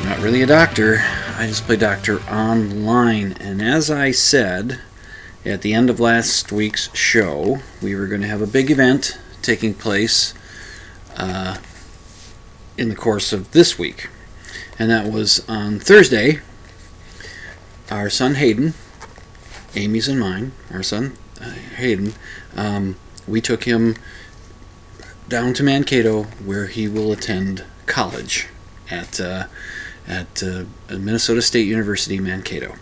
I'm not really a doctor, I just play doctor online. And as I said at the end of last week's show, we were going to have a big event taking place uh, in the course of this week. And that was on Thursday. Our son Hayden Amy's and mine, our son uh, Hayden, um, we took him down to Mankato where he will attend college at uh, at uh, Minnesota State University, Mankato.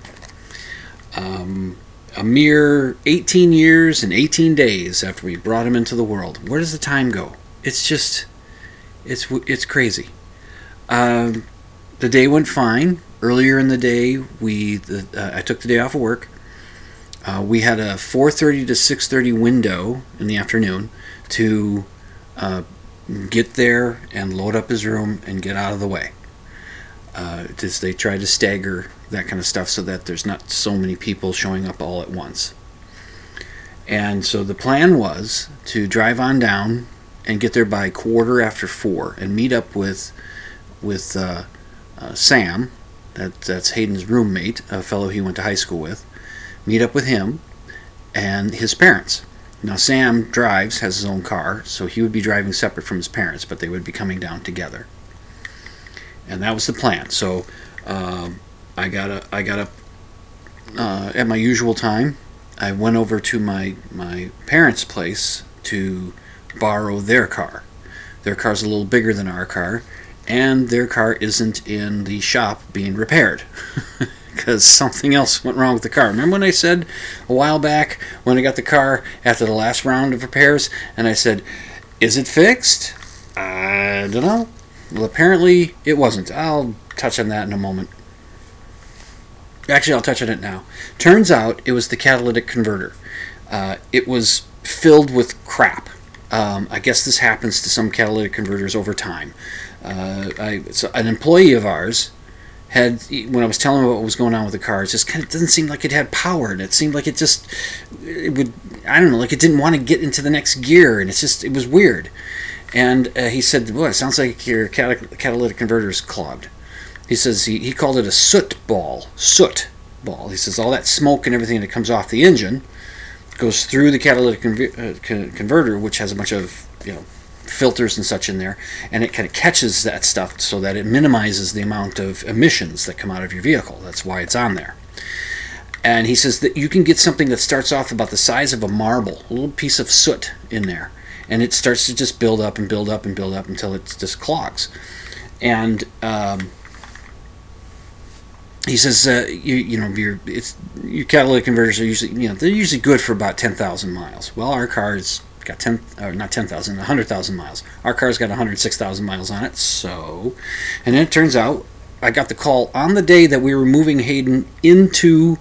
Um, a mere 18 years and 18 days after we brought him into the world. Where does the time go? It's just, it's it's crazy. Um, the day went fine. Earlier in the day, we the, uh, I took the day off of work. Uh, we had a 4:30 to 6:30 window in the afternoon to uh, get there and load up his room and get out of the way. Uh, they try to stagger that kind of stuff so that there's not so many people showing up all at once. And so the plan was to drive on down and get there by quarter after four and meet up with with uh, uh, Sam, that that's Hayden's roommate, a fellow he went to high school with meet up with him and his parents. Now, Sam drives, has his own car, so he would be driving separate from his parents, but they would be coming down together. And that was the plan. So um, I got I got up uh, at my usual time. I went over to my my parents' place to borrow their car. Their car's a little bigger than our car, and their car isn't in the shop being repaired. because something else went wrong with the car. Remember when I said a while back when I got the car after the last round of repairs, and I said, "Is it fixed?" I don't know. Well, apparently it wasn't. I'll touch on that in a moment. Actually, I'll touch on it now. Turns out it was the catalytic converter. Uh, it was filled with crap. Um, I guess this happens to some catalytic converters over time. Uh, I, so an employee of ours had when I was telling him what was going on with the car, it just kind of doesn't seem like it had power, and it seemed like it just it would I don't know, like it didn't want to get into the next gear, and it's just it was weird. And uh, he said, "Well, it sounds like your catalytic converter is clogged." He says he, he called it a soot ball, soot ball. He says all that smoke and everything that comes off the engine goes through the catalytic uh, converter, which has a bunch of you know filters and such in there, and it kind of catches that stuff so that it minimizes the amount of emissions that come out of your vehicle. That's why it's on there. And he says that you can get something that starts off about the size of a marble, a little piece of soot in there, and it starts to just build up and build up and build up until it just clogs. And um, he says, uh, you, you know, your your catalytic converters are usually, you know, they're usually good for about ten thousand miles. Well, our car's got 10 or not 10,000 100,000 miles our car's got 106,000 miles on it so and then it turns out I got the call on the day that we were moving Hayden into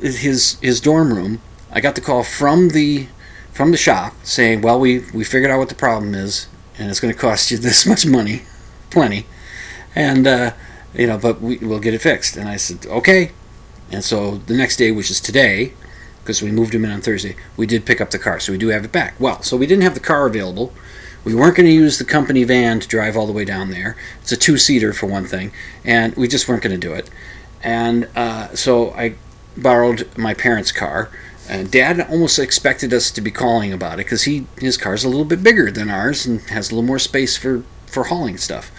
his his dorm room I got the call from the from the shop saying well we we figured out what the problem is and it's going to cost you this much money plenty and uh, you know but we, we'll get it fixed and I said okay and so the next day which is today because we moved him in on Thursday, we did pick up the car, so we do have it back. Well, so we didn't have the car available. We weren't going to use the company van to drive all the way down there. It's a two seater for one thing, and we just weren't going to do it. And uh, so I borrowed my parents' car. And Dad almost expected us to be calling about it because he his car's a little bit bigger than ours and has a little more space for for hauling stuff.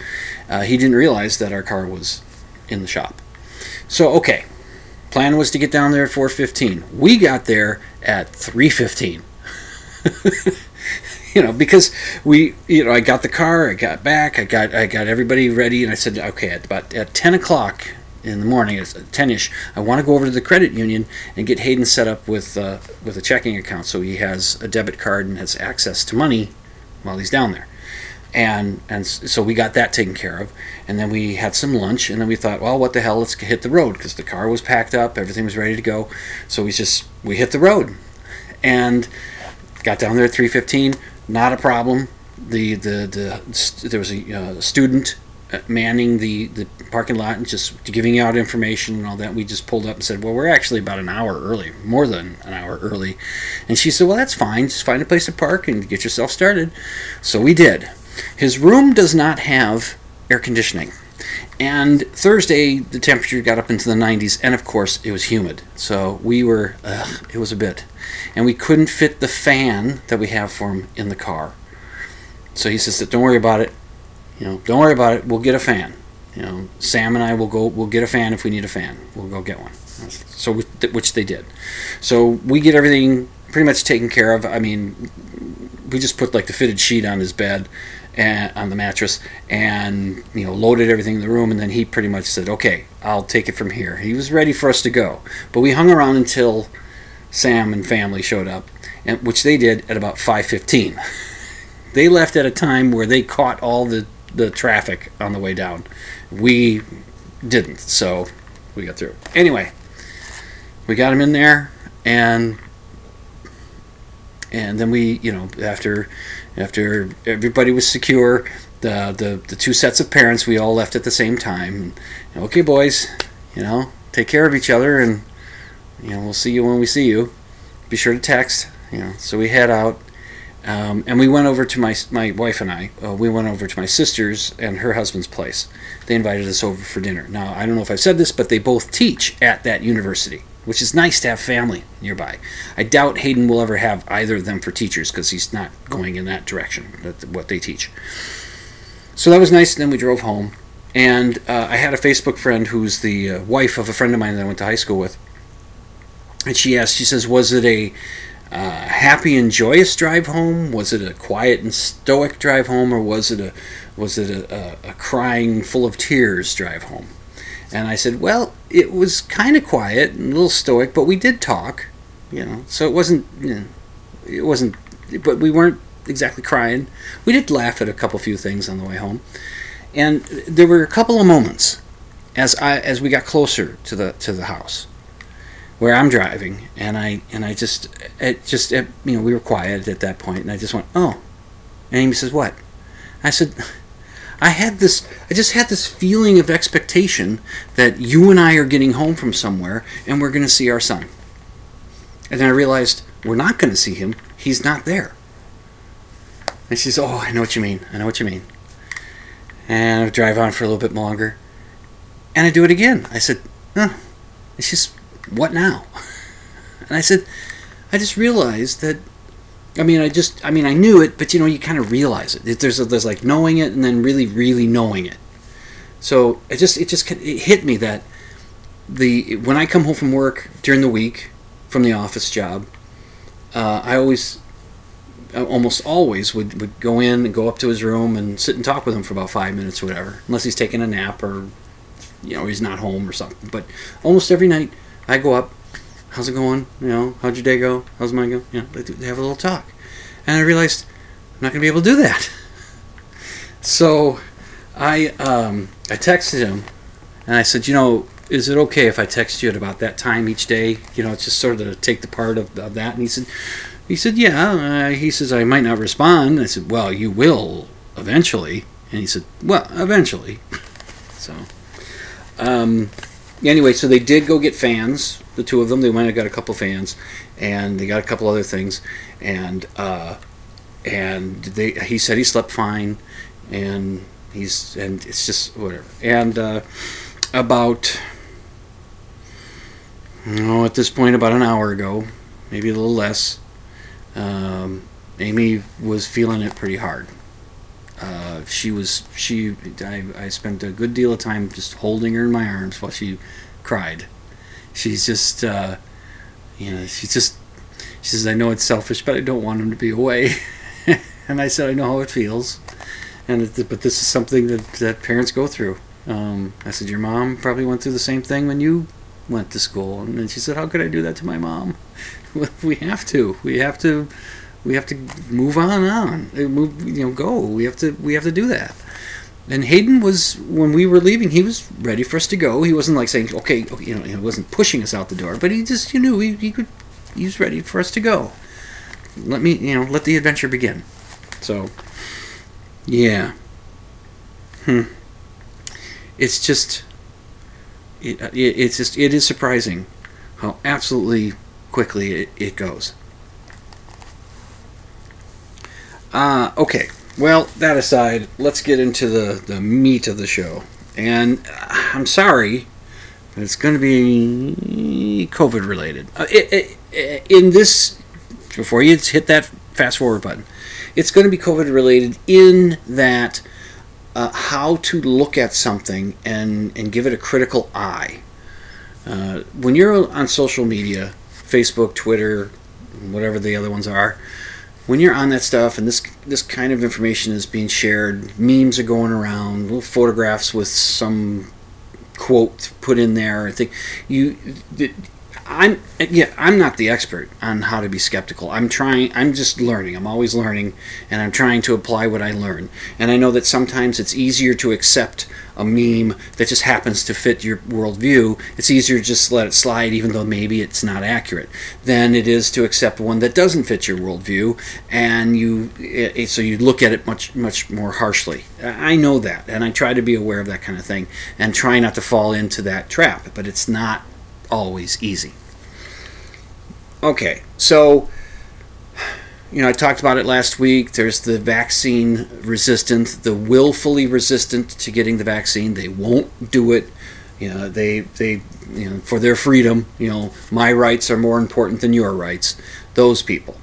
Uh, he didn't realize that our car was in the shop. So okay, plan was to get down there at 4:15. We got there at 3:15. you know, because we, you know, I got the car, I got back, I got, I got everybody ready, and I said, okay, at about at 10 o'clock in the morning, it's 10ish. I want to go over to the credit union and get Hayden set up with, uh, with a checking account, so he has a debit card and has access to money while he's down there. And and so we got that taken care of, and then we had some lunch, and then we thought, well, what the hell? Let's hit the road because the car was packed up, everything was ready to go. So we just we hit the road, and got down there at 3:15 not a problem. The the, the there was a uh, student manning the, the parking lot and just giving out information and all that. We just pulled up and said, "Well, we're actually about an hour early, more than an hour early." And she said, "Well, that's fine. Just find a place to park and get yourself started." So we did. His room does not have air conditioning. And Thursday, the temperature got up into the 90s, and of course, it was humid. So we were, ugh, it was a bit and we couldn't fit the fan that we have for him in the car. So he says don't worry about it. You know, don't worry about it. We'll get a fan. You know, Sam and I will go. We'll get a fan if we need a fan. We'll go get one. So which they did. So we get everything pretty much taken care of. I mean, we just put like the fitted sheet on his bed and on the mattress and you know loaded everything in the room and then he pretty much said okay i'll take it from here he was ready for us to go but we hung around until Sam and family showed up, and which they did at about 5:15. They left at a time where they caught all the the traffic on the way down. We didn't, so we got through. Anyway, we got him in there, and and then we, you know, after after everybody was secure, the the, the two sets of parents, we all left at the same time. And, okay, boys, you know, take care of each other and you know, we'll see you when we see you. Be sure to text. You know, so we head out, um, and we went over to my my wife and I. Uh, we went over to my sister's and her husband's place. They invited us over for dinner. Now I don't know if I've said this, but they both teach at that university, which is nice to have family nearby. I doubt Hayden will ever have either of them for teachers because he's not going in that direction. That's what they teach. So that was nice. Then we drove home, and uh, I had a Facebook friend who's the uh, wife of a friend of mine that I went to high school with and she asked, she says, was it a uh, happy and joyous drive home? Was it a quiet and stoic drive home, or was it a was it a, a, a crying, full of tears drive home? And I said, well, it was kind of quiet and a little stoic, but we did talk, you know. So it wasn't, you know, it wasn't, but we weren't exactly crying. We did laugh at a couple few things on the way home, and there were a couple of moments as I as we got closer to the to the house where I'm driving, and I and I just it just it, you know we were quiet at that point, and I just went oh, and Amy says what? I said. I had this I just had this feeling of expectation that you and I are getting home from somewhere and we're going to see our son. And then I realized we're not going to see him. He's not there. And she says, "Oh, I know what you mean. I know what you mean." And I drive on for a little bit longer, and I do it again. I said, "Huh." It's just what now? And I said, I just realized that. I mean, I just, I mean, I knew it, but you know, you kind of realize it. There's, a, there's like knowing it and then really, really knowing it. So it just, it just it hit me that the when I come home from work during the week from the office job, uh, I always, almost always would, would go in and go up to his room and sit and talk with him for about five minutes or whatever, unless he's taking a nap or, you know, he's not home or something. But almost every night I go up. How's it going? You know, how'd your day go? How's mine go? You know, they have a little talk. And I realized I'm not going to be able to do that. So I um, I texted him and I said, you know, is it okay if I text you at about that time each day? You know, it's just sort of to take the part of, of that. And he said, he said, yeah. Uh, he says I might not respond. I said, well, you will eventually. And he said, well, eventually. so, um, anyway, so they did go get fans. The two of them. They went and got a couple fans, and they got a couple other things, and uh, and they. He said he slept fine, and he's and it's just whatever. And uh, about oh, at this point, about an hour ago, maybe a little less. Um, Amy was feeling it pretty hard. Uh, she was she. I, I spent a good deal of time just holding her in my arms while she cried. She's just, uh, you know, she's just. She says, "I know it's selfish, but I don't want him to be away." and I said, "I know how it feels." And it, but this is something that, that parents go through. Um, I said, Your mom probably went through the same thing when you went to school. And then she said, How could I do that to my mom? we have to. We have to. We have to move on. On uh, move. You know, go. We have to. We have to do that. And Hayden was when we were leaving. He was ready for us to go. He wasn't like saying, "Okay," okay you know, he wasn't pushing us out the door. But he just, you knew, he, he could. He was ready for us to go. Let me, you know, let the adventure begin. So, yeah. Hmm it's just it, it, it's just it is surprising how absolutely quickly it, it goes. Uh, okay, well that aside, let's get into the the meat of the show. And I'm sorry, but it's going to be COVID related. Uh, it, in this, before you hit that fast forward button, it's going to be COVID related in that uh, how to look at something and, and give it a critical eye. Uh, when you're on social media, Facebook, Twitter, whatever the other ones are, when you're on that stuff and this this kind of information is being shared, memes are going around, little photographs with some quote put in there. I think you I'm yeah, I'm not the expert on how to be skeptical. I'm trying I'm just learning. I'm always learning and I'm trying to apply what I learn. And I know that sometimes it's easier to accept a meme that just happens to fit your worldview. It's easier to just let it slide even though maybe it's not accurate than it is to accept one that doesn't fit your worldview and you it, so you look at it much much more harshly. I know that and I try to be aware of that kind of thing and try not to fall into that trap, but it's not always easy. Okay, so you know, I talked about it last week. There's the vaccine resistant, the willfully resistant to getting the vaccine. They won't do it. You know, they they you know for their freedom. You know, my rights are more important than your rights. Those people.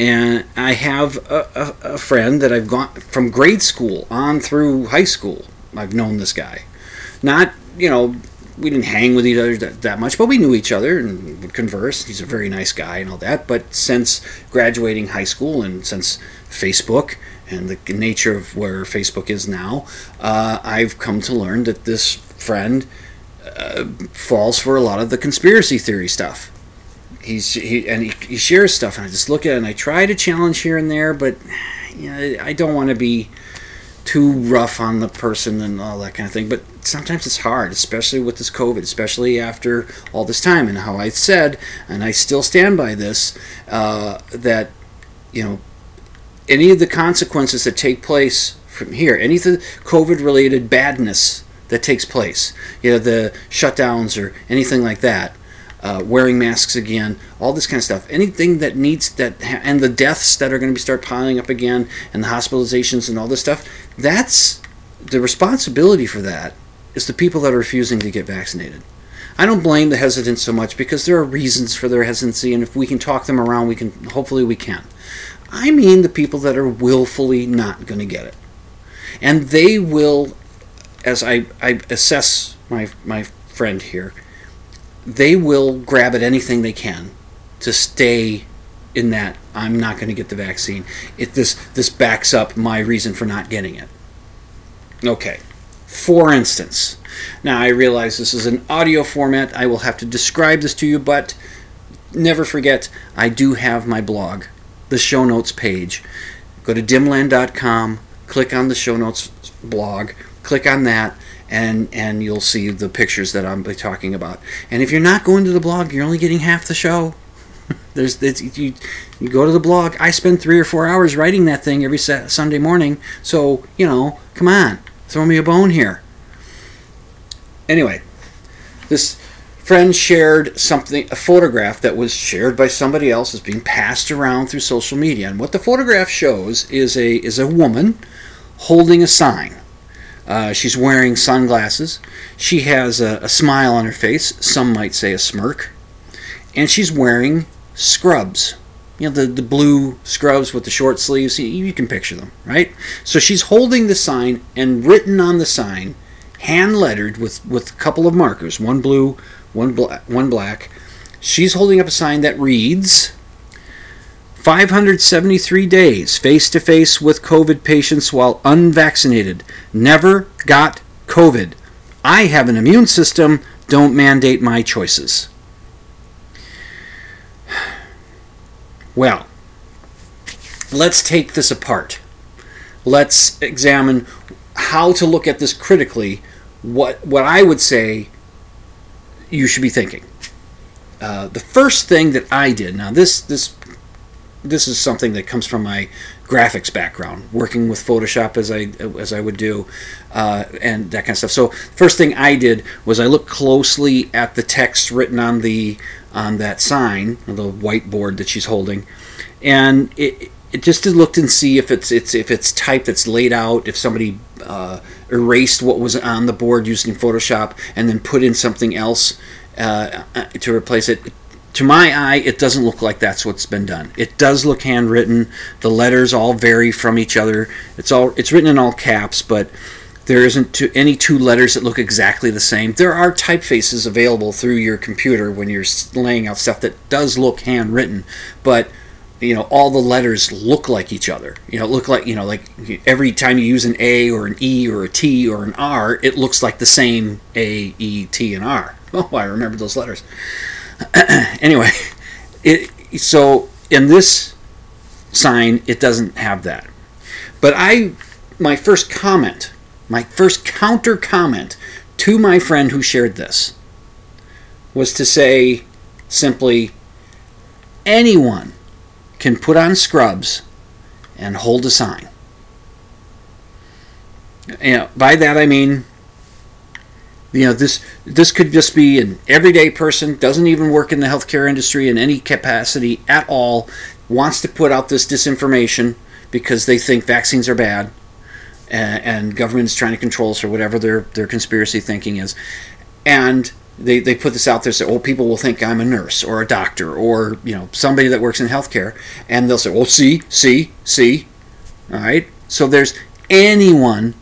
And I have a, a, a friend that I've gone from grade school on through high school. I've known this guy, not you know we didn't hang with each other that, that, much, but we knew each other and would converse. He's a very nice guy and all that. But since graduating high school and since Facebook and the nature of where Facebook is now, uh, I've come to learn that this friend uh, falls for a lot of the conspiracy theory stuff. He's he and he, he shares stuff, and I just look at it and I try to challenge here and there, but you know, I don't want to be too rough on the person and all that kind of thing. But sometimes it's hard, especially with this COVID, especially after all this time. And how I said, and I still stand by this, uh, that you know any of the consequences that take place from here, any of the COVID-related badness that takes place, you know, the shutdowns or anything like that, uh, wearing masks again, all this kind of stuff. Anything that needs that, and the deaths that are going to be start piling up again, and the hospitalizations and all this stuff. That's the responsibility for that is the people that are refusing to get vaccinated. I don't blame the hesitants so much because there are reasons for their hesitancy, and if we can talk them around, we can. Hopefully, we can. I mean the people that are willfully not going to get it, and they will, as I, I assess my my friend here they will grab at anything they can to stay in that I'm not going to get the vaccine. It this this backs up my reason for not getting it. Okay. For instance, now I realize this is an audio format. I will have to describe this to you, but never forget I do have my blog, the show notes page. Go to dimland.com, click on the show notes blog, click on that and and you'll see the pictures that I'm talking about. And if you're not going to the blog, you're only getting half the show. There's you, you go to the blog. I spend three or four hours writing that thing every Sunday morning. So you know, come on, throw me a bone here. Anyway, this friend shared something, a photograph that was shared by somebody else is being passed around through social media. And what the photograph shows is a is a woman holding a sign uh, she's wearing sunglasses. She has a, a smile on her face. Some might say a smirk. And she's wearing scrubs. you know the, the blue scrubs with the short sleeves you, you can picture them right? So she's holding the sign and written on the sign hand lettered with with a couple of markers one blue one black one black. She's holding up a sign that reads 573 days face to face with covid patients while unvaccinated. Never got covid. I have an immune system. Don't mandate my choices Well, let's take this apart. Let's examine how to look at this critically. What what I would say you should be thinking. Uh, the first thing that I did now this this this is something that comes from my graphics background, working with Photoshop as I as I would do, uh, and that kind of stuff. So first thing I did was I looked closely at the text written on the on that sign, the whiteboard that she's holding, and it it just looked and see if it's it's if it's type that's laid out, if somebody uh, erased what was on the board using Photoshop and then put in something else uh, uh, to replace it. To my eye, it doesn't look like that's what's been done. It does look handwritten. The letters all vary from each other. It's all it's written in all caps, but there isn't any two letters that look exactly the same. There are typefaces available through your computer when you're laying out stuff that does look handwritten, but you know all the letters look like each other. You know, look like you know like every time you use an A or an E or a T or an R, it looks like the same A, E, T, and R. Oh, I remember those letters. anyway, it so in this sign it doesn't have that. But I my first comment my first counter comment to my friend who shared this was to say simply anyone can put on scrubs and hold a sign. You know, by that I mean you know this this could just be an everyday person doesn't even work in the healthcare industry in any capacity at all wants to put out this disinformation because they think vaccines are bad and, and government is trying to control us or whatever their their conspiracy thinking is, and they, they put this out there say, oh, people will think I'm a nurse or a doctor or you know somebody that works in healthcare, and they'll say, well, see, see, see, all right. So there's anyone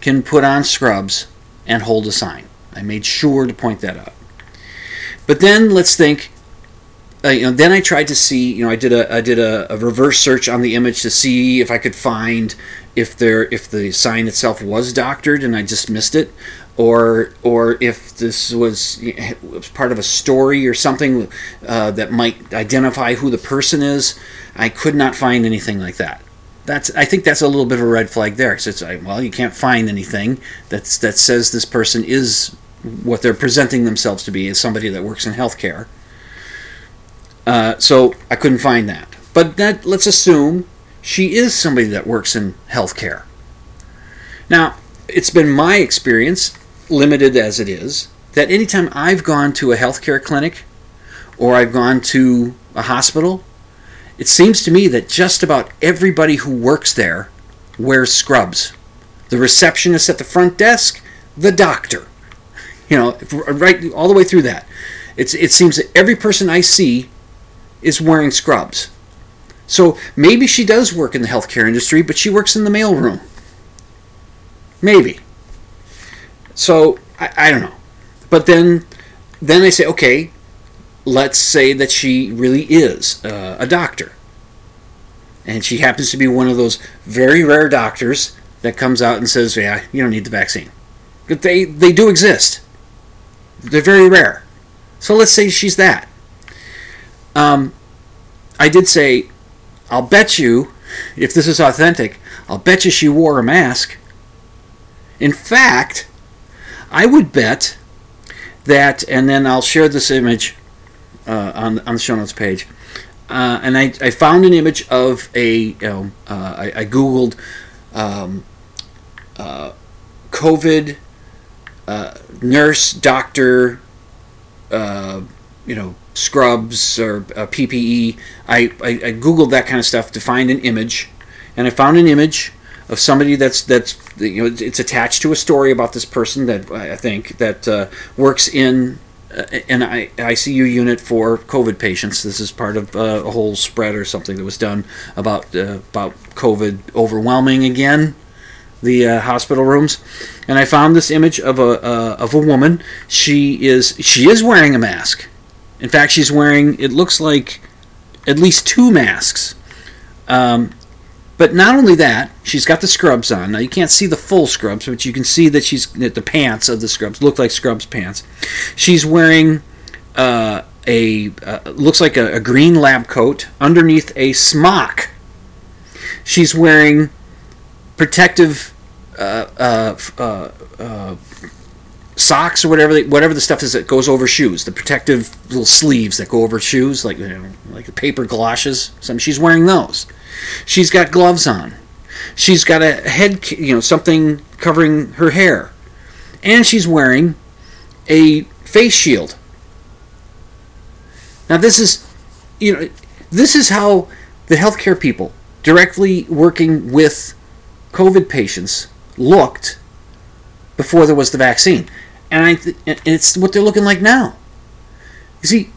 can put on scrubs and hold a sign. I made sure to point that out. But then let's think. Uh, you know, then I tried to see. You know, I did a I did a, a reverse search on the image to see if I could find if there if the sign itself was doctored and I just missed it, or or if this was, was part of a story or something uh, that might identify who the person is. I could not find anything like that. That's I think that's a little bit of a red flag there. So it's like, well, you can't find anything that's that says this person is what they're presenting themselves to be as somebody that works in healthcare. Uh, so I couldn't find that. But that let's assume she is somebody that works in healthcare. Now, it's been my experience, limited as it is, that anytime I've gone to a healthcare clinic or I've gone to a hospital, it seems to me that just about everybody who works there wears scrubs. The receptionist at the front desk, the doctor. You know, right all the way through that. It's, it seems that every person I see is wearing scrubs. So maybe she does work in the healthcare industry, but she works in the mailroom. Maybe. So I, I don't know. But then then I say, okay, let's say that she really is uh, a doctor. And she happens to be one of those very rare doctors that comes out and says, yeah, you don't need the vaccine. But they, they do exist. They're very rare. So let's say she's that. Um, I did say I'll bet you, if this is authentic, I'll bet you she wore a mask. In fact, I would bet that, and then I'll share this image uh, on, on the show notes page. Uh, and I, I found an image of a, you know, uh, I, I, Googled um, uh, COVID uh, nurse, doctor, uh, you know, scrubs or uh, PPE. I, I, I, googled that kind of stuff to find an image, and I found an image of somebody that's that's you know it's attached to a story about this person that I think that uh, works in uh, an ICU unit for COVID patients. This is part of uh, a whole spread or something that was done about uh, about COVID overwhelming again the uh, hospital rooms, and I found this image of a uh, of a woman. She is she is wearing a mask. In fact, she's wearing it looks like at least two masks. Um, but not only that, she's got the scrubs on. Now you can't see the full scrubs, but you can see that she's that the pants of the scrubs look like scrubs pants. She's wearing uh, a uh, looks like a, a green lab coat underneath a smock. She's wearing protective uh, uh, uh, uh, socks or whatever they, whatever the stuff is that goes over shoes. The protective little sleeves that go over shoes, like you know, like the paper galoshes. Some she's wearing those. She's got gloves on. She's got a head, you know, something covering her hair, and she's wearing a face shield. Now this is, you know, this is how the healthcare people directly working with COVID patients looked before there was the vaccine, and I th- it's what they're looking like now. You see,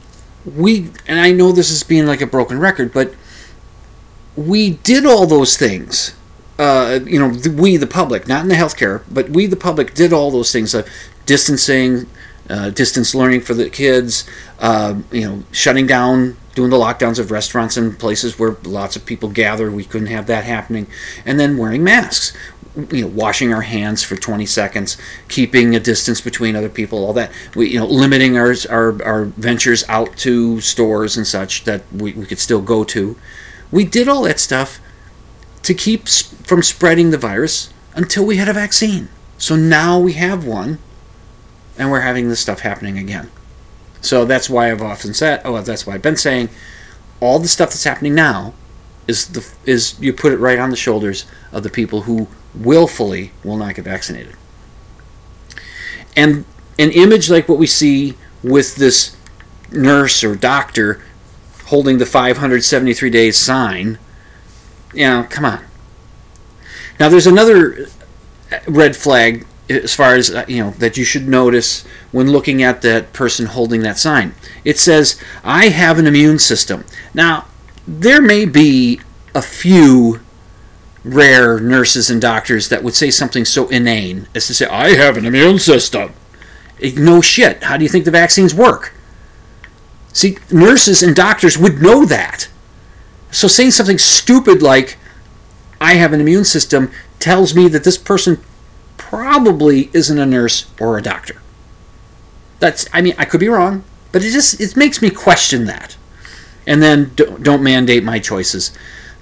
we and I know this is being like a broken record, but we did all those things. Uh, you know, we the public, not in the healthcare, but we the public did all those things. Uh, distancing, uh, distance learning for the kids. Uh, you know, shutting down, doing the lockdowns of restaurants and places where lots of people gather. We couldn't have that happening, and then wearing masks. You know, washing our hands for 20 seconds, keeping a distance between other people, all that. We, you know, limiting our our, our ventures out to stores and such that we, we could still go to. We did all that stuff to keep s- from spreading the virus until we had a vaccine. So now we have one, and we're having this stuff happening again. So that's why I've often said, oh, that's why I've been saying, all the stuff that's happening now is the is you put it right on the shoulders of the people who willfully will not get vaccinated. And an image like what we see with this nurse or doctor holding the 573 days sign, you know, come on. Now there's another red flag as far as you know that you should notice when looking at that person holding that sign. It says, "I have an immune system." Now, there may be a few rare nurses and doctors that would say something so inane as to say, "I have an immune system." No shit. How do you think the vaccines work? See, nurses and doctors would know that. So saying something stupid like, I have an immune system, tells me that this person probably isn't a nurse or a doctor. That's, I mean, I could be wrong, but it just, it makes me question that. And then don't, don't mandate my choices.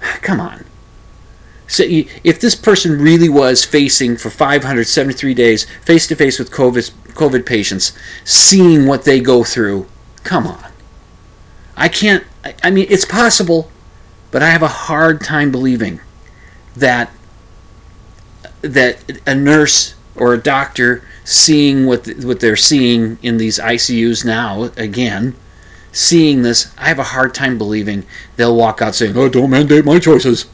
Come on. So if this person really was facing for 573 days face to face with COVID, COVID patients, seeing what they go through, come on. I can't, I, I mean, it's possible, but I have a hard time believing that that a nurse or a doctor seeing what what they're seeing in these ICUs now again seeing this I have a hard time believing they'll walk out saying oh don't mandate my choices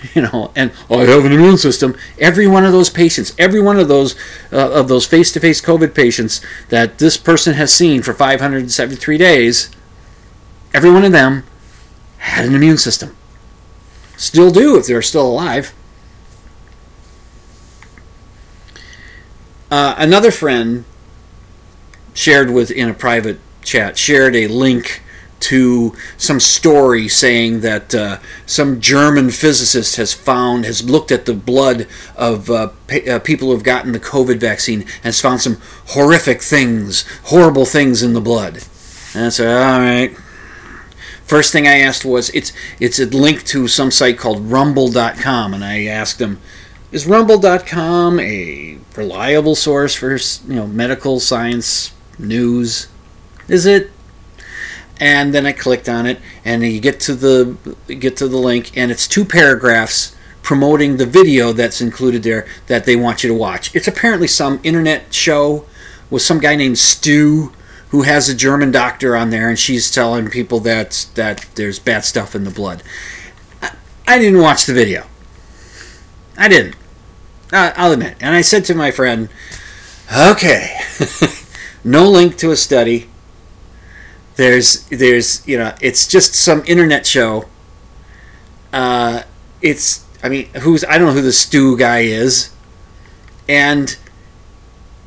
you know and I have an immune system. Every one of those patients every one of those uh, of those face-to-face covid patients that this person has seen for 573 days every one of them had an immune system. Still do if they're still alive. Uh, another friend shared with in a private chat shared a link to some story saying that uh, some German physicist has found has looked at the blood of uh, uh, people who have gotten the COVID vaccine and has found some horrific things, horrible things in the blood. And I said, all right. First thing I asked was it's it's a link to some site called Rumble.com, and I asked him, is rumble.com a reliable source for you know medical science news is it and then i clicked on it and you get to the get to the link and it's two paragraphs promoting the video that's included there that they want you to watch it's apparently some internet show with some guy named stu who has a german doctor on there and she's telling people that that there's bad stuff in the blood i, didn't watch the video I didn't. Uh, I'll admit. And I said to my friend, okay, no link to a study. There's there's you know it's just some internet show. Uh, it's I mean who's I don't know who the Stu guy is, and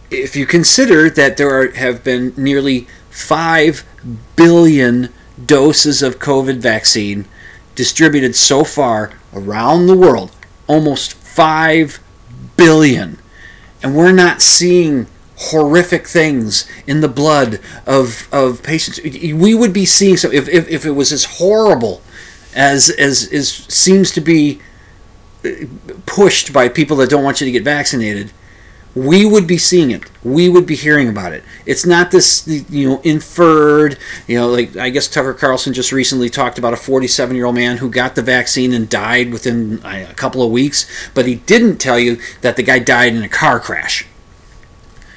if you consider that there are, have been nearly five billion doses of COVID vaccine distributed so far around the world, almost five billion, and we're not seeing horrific things in the blood of, of patients. We would be seeing so if, if, if it was as horrible as as is seems to be uh, pushed by people that don't want you to get vaccinated. We would be seeing it. We would be hearing about it. It's not this, you know, inferred. You know, like I guess Tucker Carlson just recently talked about a 47 year old man who got the vaccine and died within a couple of weeks, but he didn't tell you that the guy died in a car crash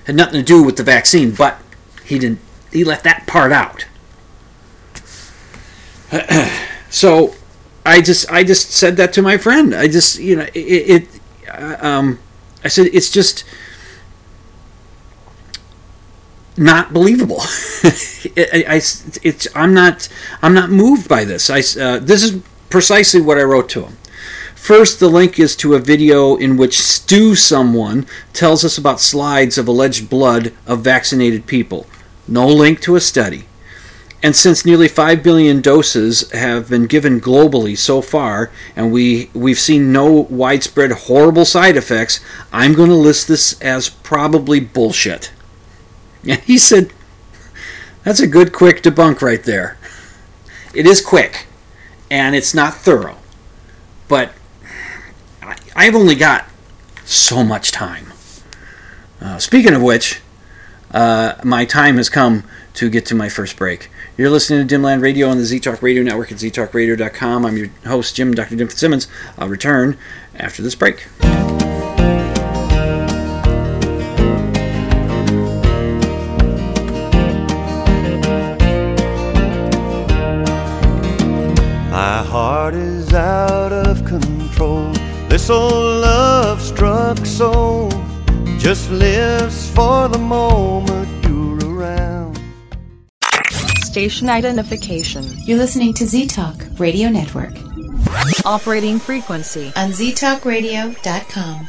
had nothing to do with the vaccine, but he didn't. He left that part out. so, I just I just said that to my friend. I just you know it. it uh, um, I said it's just not believable. I, it's I'm not I'm not moved by this. I uh, this is precisely what I wrote to him. First, the link is to a video in which Stu Someone tells us about slides of alleged blood of vaccinated people. No link to a study. And since nearly 5 billion doses have been given globally so far, and we, we've seen no widespread horrible side effects, I'm going to list this as probably bullshit. And he said, That's a good quick debunk right there. It is quick, and it's not thorough. But I've only got so much time. Uh, speaking of which, uh, my time has come to get to my first break. You're listening to Dimland Radio on the ZTalk Radio Network at ztalkradio.com. I'm your host, Jim, Dr. Jim Fitzsimmons. I'll return after this break. My heart is out of control. This old love struck soul just lives for the moment you're around. Station identification. You're listening to Z Talk Radio Network Operating frequency. on ztalkradio.com.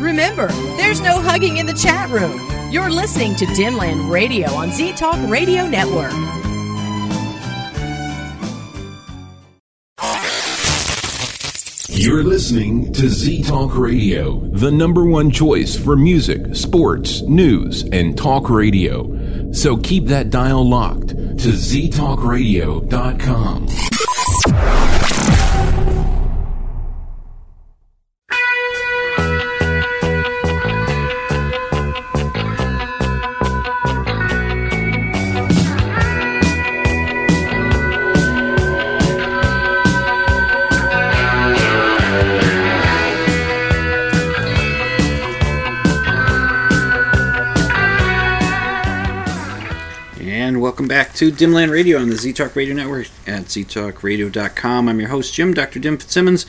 Remember, there's no hugging in the chat room. You're listening to Dimland Radio on Z Talk Radio Network. You're listening to Z Talk Radio, the number one choice for music, sports, news, and talk radio. So keep that dial locked to ztalkradio.com. to Dimland Radio on the Z Talk Radio Network at ztalkradio.com. I'm your host, Jim, Dr. Dim Fitzsimmons.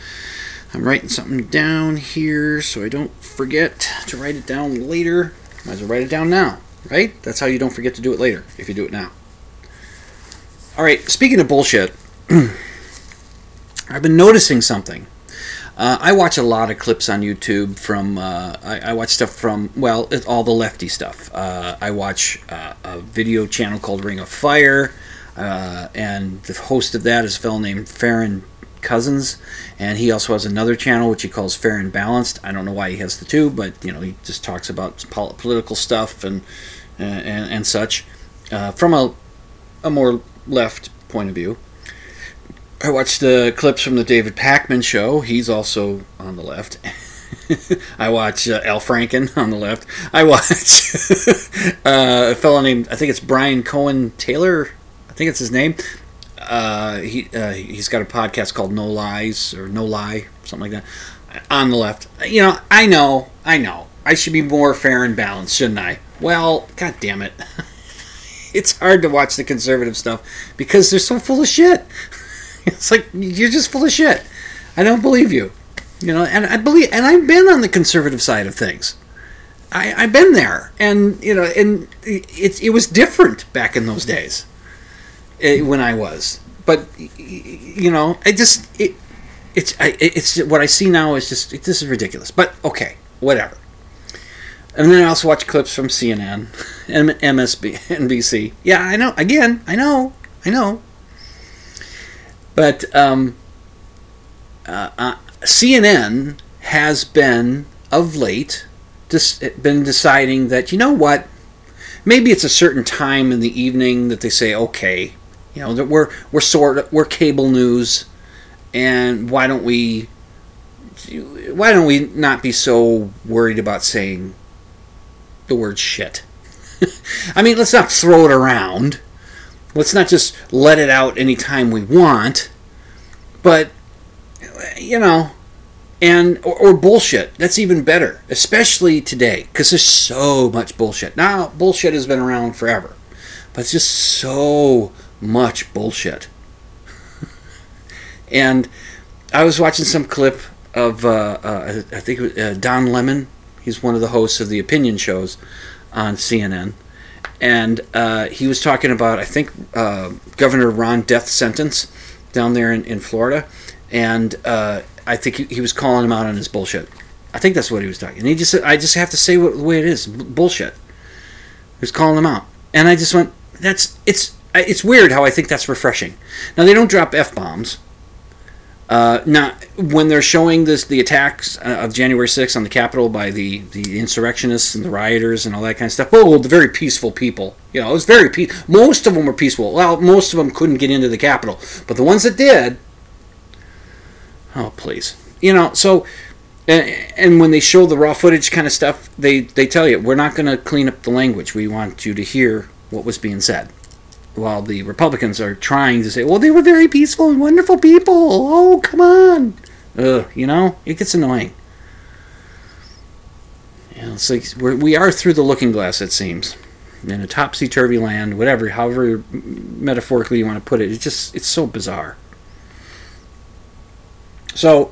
I'm writing something down here so I don't forget to write it down later. Might as well write it down now, right? That's how you don't forget to do it later if you do it now. All right, speaking of bullshit, I've been noticing something. Uh, I watch a lot of clips on YouTube from. Uh, I, I watch stuff from well, all the lefty stuff. Uh, I watch uh, a video channel called Ring of Fire, uh, and the host of that is a fellow named Farron Cousins, and he also has another channel which he calls Farron Balanced. I don't know why he has the two, but you know he just talks about pol- political stuff and and, and such uh, from a a more left point of view. I watched the clips from the David Pakman show. He's also on the left. I watch uh, Al Franken on the left. I watch uh, a fellow named I think it's Brian Cohen Taylor. I think it's his name. Uh, he uh, he's got a podcast called No Lies or No Lie, something like that. On the left, you know, I know, I know, I should be more fair and balanced, shouldn't I? Well, god damn it, it's hard to watch the conservative stuff because they're so full of shit. It's like you're just full of shit. I don't believe you. You know, and I believe, and I've been on the conservative side of things. I, I've been there, and you know, and it it was different back in those days eh, when I was. But you know, I just it it's I, it's what I see now is just it, this is ridiculous. But okay, whatever. And then I also watch clips from CNN, M- MSB, NBC. Yeah, I know. Again, I know, I know. But um, uh, uh, CNN has been of late dis- been deciding that you know what, maybe it's a certain time in the evening that they say okay, you know that we're we're sort of we're cable news, and why don't we why don't we not be so worried about saying the word shit? I mean, let's not throw it around. Let's not just let it out anytime we want. But you know, and or, or bullshit. That's even better, especially today, because there's so much bullshit. Now, bullshit has been around forever, but it's just so much bullshit. and I was watching some clip of uh, uh, I think it was, uh, Don Lemon. He's one of the hosts of the opinion shows on CNN, and uh, he was talking about I think uh, Governor Ron death sentence down there in, in Florida, and uh, I think he, he, was calling him out on his bullshit. I think that's what he was talking. And he just said, I just have to say what, the way it is, B- bullshit. He was calling him out, and I just went, that's it's it's weird how I think that's refreshing. Now they don't drop f bombs. Uh, now, when they're showing this, the attacks uh, of January 6th on the Capitol by the, the insurrectionists and the rioters and all that kind of stuff, oh, the very peaceful people. You know, it was very peaceful. Most of them were peaceful. Well, most of them couldn't get into the Capitol. But the ones that did, oh, please. You know, so, and, and when they show the raw footage kind of stuff, they, they tell you, we're not going to clean up the language. We want you to hear what was being said while the Republicans are trying to say, well, they were very peaceful and wonderful people. Oh, come on. Ugh, you know, it gets annoying. Yeah, it's like we're, we are through the looking glass, it seems. In a topsy turvy land, whatever, however metaphorically you want to put it, it's just, it's so bizarre. So,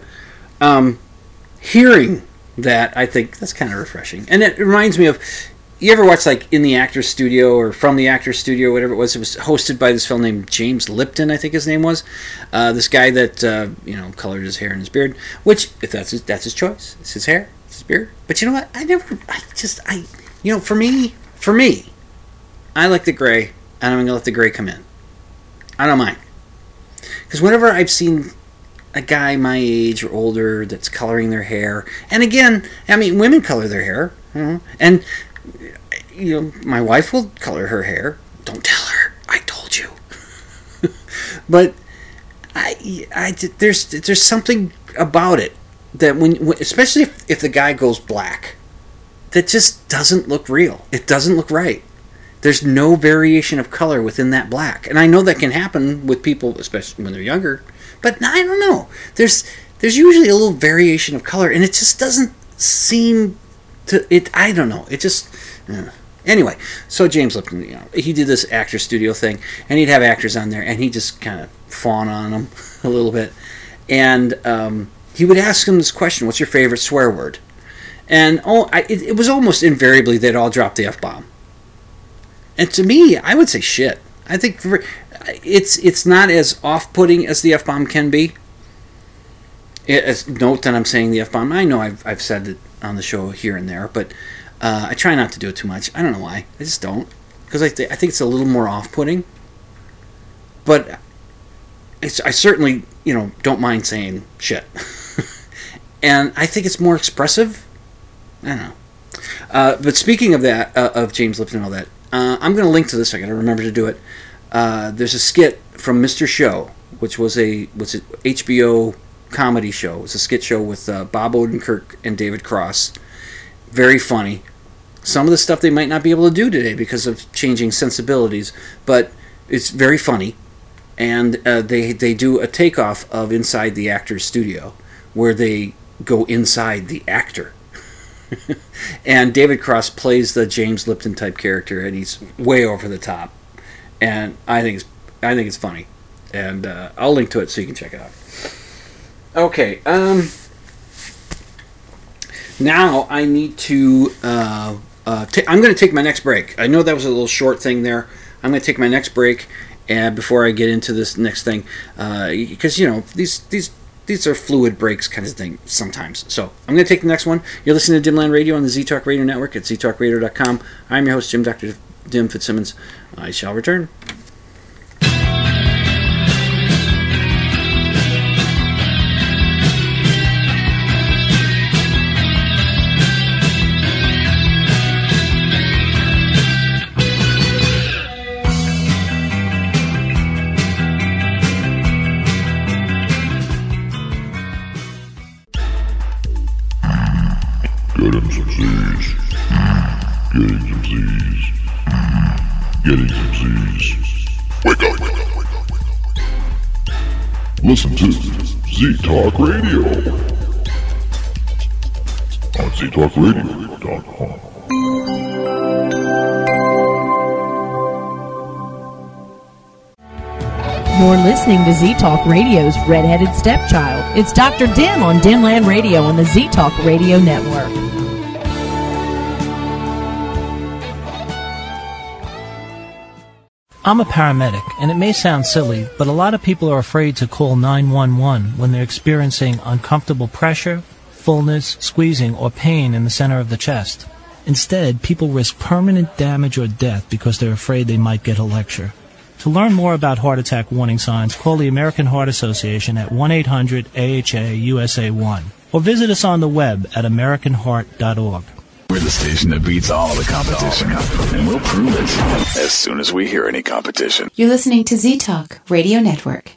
um, hearing that, I think that's kind of refreshing. And it reminds me of you ever watch like in the actor's studio or from the actor's studio whatever it was? It was hosted by this fellow named james lipton i think his name was. Uh, this guy that uh, you know colored his hair and his beard which if that's his, that's his choice it's his hair it's his beard. But you know what? I never i just i you know for me for me i like the gray and i'm gonna let the gray come in. I don't mind. Because whenever i've seen a guy my age or older that's coloring their hair and again i mean women color their hair and you know, my wife will color her hair. Don't tell her. I told you. but I, I, there's there's something about it that when, especially if, if the guy goes black, that just doesn't look real. It doesn't look right. There's no variation of color within that black, and I know that can happen with people, especially when they're younger. But I don't know. There's there's usually a little variation of color, and it just doesn't seem to it. I don't know. It just. Anyway, so James Lipton, you know, he did this actor studio thing, and he'd have actors on there, and he just kind of fawn on them a little bit, and um, he would ask them this question: "What's your favorite swear word?" And oh, I, it, it was almost invariably they'd all drop the f bomb. And to me, I would say shit. I think for, it's it's not as off putting as the f bomb can be. It, as, note that I'm saying the f bomb. I know I've I've said it on the show here and there, but uh, I try not to do it too much. I don't know why. I just don't. Because I, th- I think it's a little more off putting. But I certainly, you know, don't mind saying shit. and I think it's more expressive. I don't know. Uh, but speaking of that, uh, of James Lipton and all that, uh, I'm going to link to this. I got to remember to do it. Uh, there's a skit from Mr. Show, which was a was an HBO comedy show. It was a skit show with uh, Bob Odenkirk and David Cross. Very funny. Some of the stuff they might not be able to do today because of changing sensibilities, but it's very funny. And uh, they they do a takeoff of Inside the Actor's Studio, where they go inside the actor. and David Cross plays the James Lipton type character, and he's way over the top. And I think it's I think it's funny, and uh, I'll link to it so you can check it out. Okay, um, now I need to. Uh, uh, ta- I'm going to take my next break. I know that was a little short thing there. I'm going to take my next break, and before I get into this next thing, because you know these these these are fluid breaks kind of thing sometimes. So I'm going to take the next one. You're listening to Dimland Radio on the ZTalk Radio Network at ztalkradio.com. I'm your host, Jim Dr. Dim Fitzsimmons. I shall return. To Z Talk Radio on ztalkradio.com. You're listening to Z Talk Radio's Redheaded Stepchild. It's Dr. Dim on Dimland Radio on the Z Talk Radio Network. I'm a paramedic, and it may sound silly, but a lot of people are afraid to call 911 when they're experiencing uncomfortable pressure, fullness, squeezing, or pain in the center of the chest. Instead, people risk permanent damage or death because they're afraid they might get a lecture. To learn more about heart attack warning signs, call the American Heart Association at 1-800-AHA-USA-1 or visit us on the web at americanheart.org. We're the station that beats all the competition, and we'll prove it as soon as we hear any competition. You're listening to Z Talk Radio Network.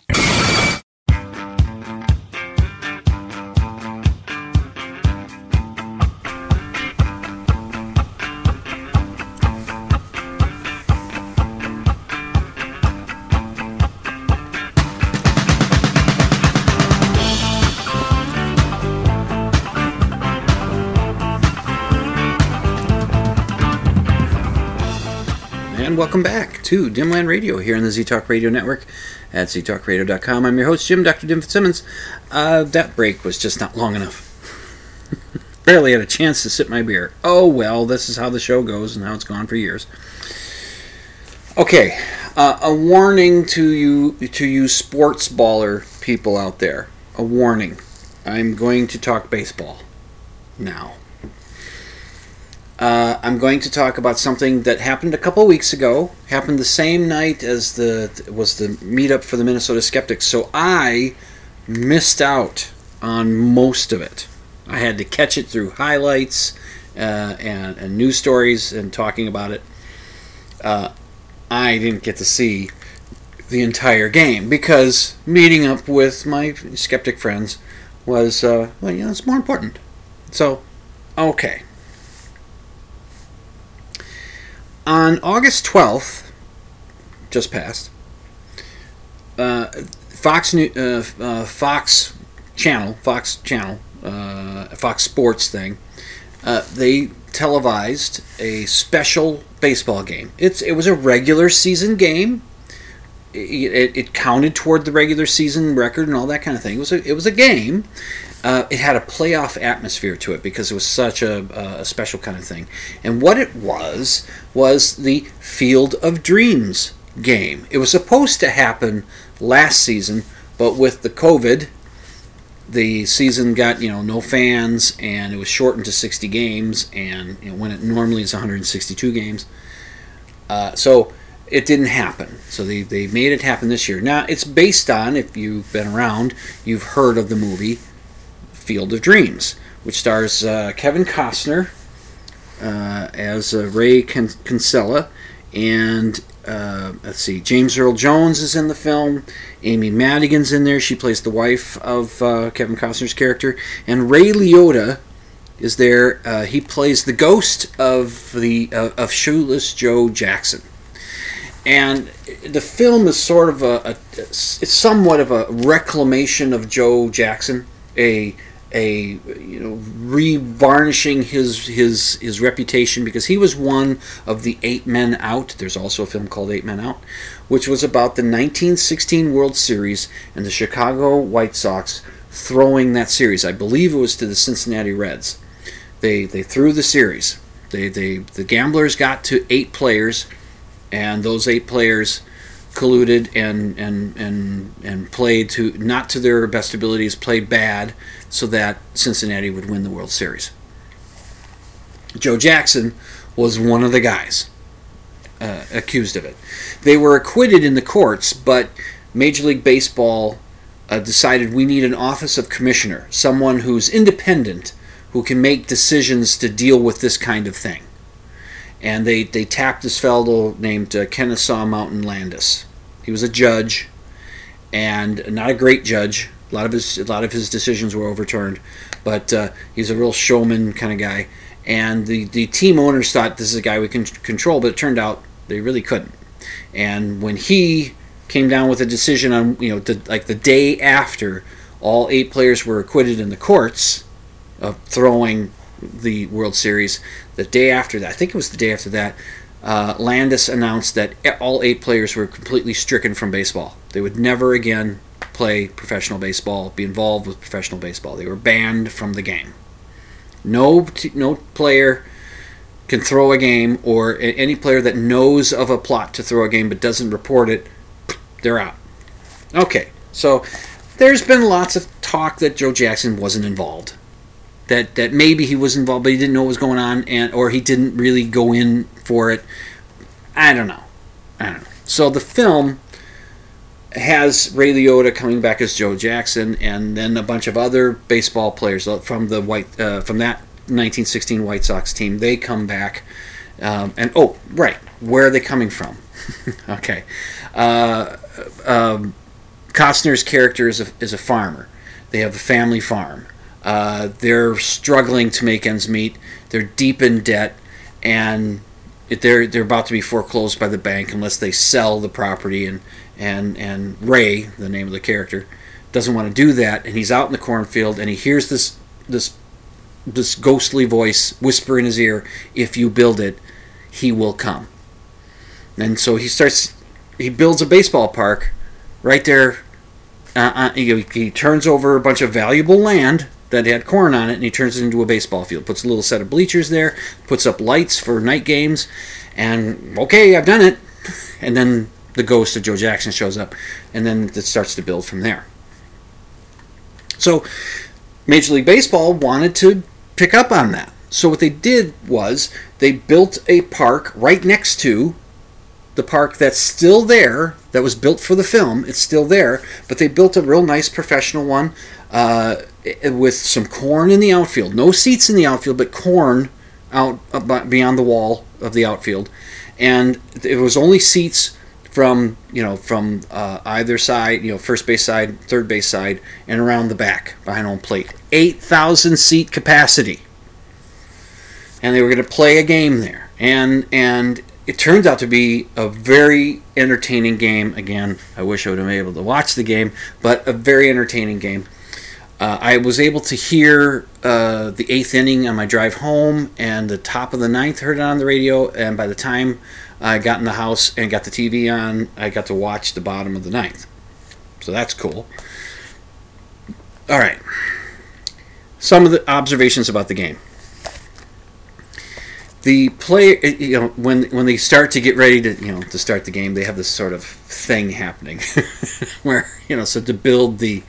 And welcome back to Dimland Radio here on the Z Talk Radio Network at ztalkradio.com. I'm your host, Jim Dr. Dim Fitzsimmons. Uh, that break was just not long enough. Barely had a chance to sip my beer. Oh well, this is how the show goes and how it's gone for years. Okay, uh, a warning to you to you sports baller people out there. A warning. I'm going to talk baseball now. Uh, I'm going to talk about something that happened a couple weeks ago. Happened the same night as the was the meetup for the Minnesota Skeptics. So I missed out on most of it. I had to catch it through highlights uh, and, and news stories and talking about it. Uh, I didn't get to see the entire game because meeting up with my skeptic friends was uh, well, you know, it's more important. So, okay. On August 12th, just passed, uh, Fox New, uh, uh, Fox Channel, Fox Channel, uh, Fox Sports thing, uh, they televised a special baseball game. It's it was a regular season game. It, it, it counted toward the regular season record and all that kind of thing. It was a, it was a game. Uh, it had a playoff atmosphere to it because it was such a, a special kind of thing. And what it was was the Field of Dreams game. It was supposed to happen last season, but with the COVID, the season got you know no fans, and it was shortened to 60 games, and you know, when it normally is 162 games. Uh, so it didn't happen. So they, they made it happen this year. Now it's based on, if you've been around, you've heard of the movie Field of Dreams, which stars uh, Kevin Costner uh, as uh, Ray Kinsella and uh, let's see, James Earl Jones is in the film. Amy Madigan's in there. She plays the wife of Kevin Costner's character, and Ray Liotta is there. Uh, he plays the ghost of the uh, of shoeless Joe Jackson, and the film is sort of a, a it's somewhat of a reclamation of Joe Jackson, a a you know re-varnishing his his his reputation because he was one of the eight men out. There's also a film called Eight Men Out, which was about the 1916 World Series and the Chicago White Sox throwing that series. I believe it was to the Cincinnati Reds. They they threw the series. They they the gamblers got to eight players, and those eight players colluded and and and and played to not to their best abilities, played bad, so that Cincinnati would win the World Series. Joe Jackson was one of the guys uh, accused of it. They were acquitted in the courts, but Major League Baseball uh, decided we need an office of commissioner, someone who's independent, who can make decisions to deal with this kind of thing and they, they tapped this fellow named uh, Kennesaw Mountain Landis. He was a judge, and not a great judge. A lot of his a lot of his decisions were overturned, but uh, he's a real showman kind of guy. And the, the team owners thought this is a guy we can control, but it turned out they really couldn't. And when he came down with a decision on you know the, like the day after all eight players were acquitted in the courts of throwing the World Series, the day after that, I think it was the day after that, uh, Landis announced that all eight players were completely stricken from baseball. They would never again play professional baseball, be involved with professional baseball. They were banned from the game. No, t- no player can throw a game, or any player that knows of a plot to throw a game but doesn't report it, they're out. Okay, so there's been lots of talk that Joe Jackson wasn't involved that that maybe he was involved, but he didn't know what was going on, and or he didn't really go in for it. I don't know. I don't know. So the film has Ray Liotta coming back as Joe Jackson, and then a bunch of other baseball players from the white uh, from that 1916 White Sox team. They come back, um, and oh, right, where are they coming from? okay, uh, um, Costner's character is a, is a farmer. They have a family farm. Uh, they're struggling to make ends meet. They're deep in debt, and they're they're about to be foreclosed by the bank unless they sell the property. And and and Ray, the name of the character, doesn't want to do that. And he's out in the cornfield, and he hears this this this ghostly voice whisper in his ear, "If you build it, he will come." And so he starts. He builds a baseball park right there. Uh, uh, he, he turns over a bunch of valuable land that had corn on it, and he turns it into a baseball field. Puts a little set of bleachers there, puts up lights for night games, and okay, I've done it. And then the ghost of Joe Jackson shows up, and then it starts to build from there. So, Major League Baseball wanted to pick up on that. So, what they did was they built a park right next to the park that's still there, that was built for the film. It's still there, but they built a real nice professional one uh, with some corn in the outfield. No seats in the outfield, but corn out beyond the wall of the outfield, and it was only seats from you know from uh, either side, you know first base side, third base side, and around the back behind home plate. Eight thousand seat capacity, and they were going to play a game there, and and it turned out to be a very entertaining game. Again, I wish I would have been able to watch the game, but a very entertaining game. Uh, I was able to hear uh, the eighth inning on my drive home and the top of the ninth, heard it on the radio, and by the time I got in the house and got the TV on, I got to watch the bottom of the ninth. So that's cool. All right. Some of the observations about the game. The player, you know, when when they start to get ready to, you know, to start the game, they have this sort of thing happening, where you know, so to build the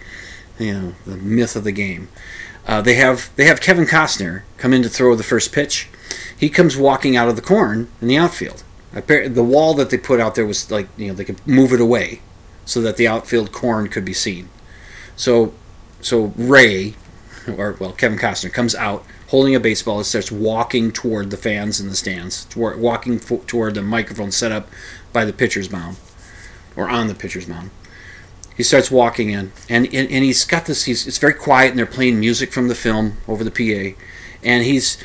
you know the myth of the game. Uh, they have they have Kevin Costner come in to throw the first pitch. He comes walking out of the corn in the outfield. The wall that they put out there was like you know they could move it away so that the outfield corn could be seen. So so Ray, or well, Kevin Costner comes out holding a baseball and starts walking toward the fans in the stands, toward, walking fo- toward the microphone set up by the pitcher's mound or on the pitcher's mound. He starts walking in, and, and, and he's got this. He's it's very quiet, and they're playing music from the film over the PA, and he's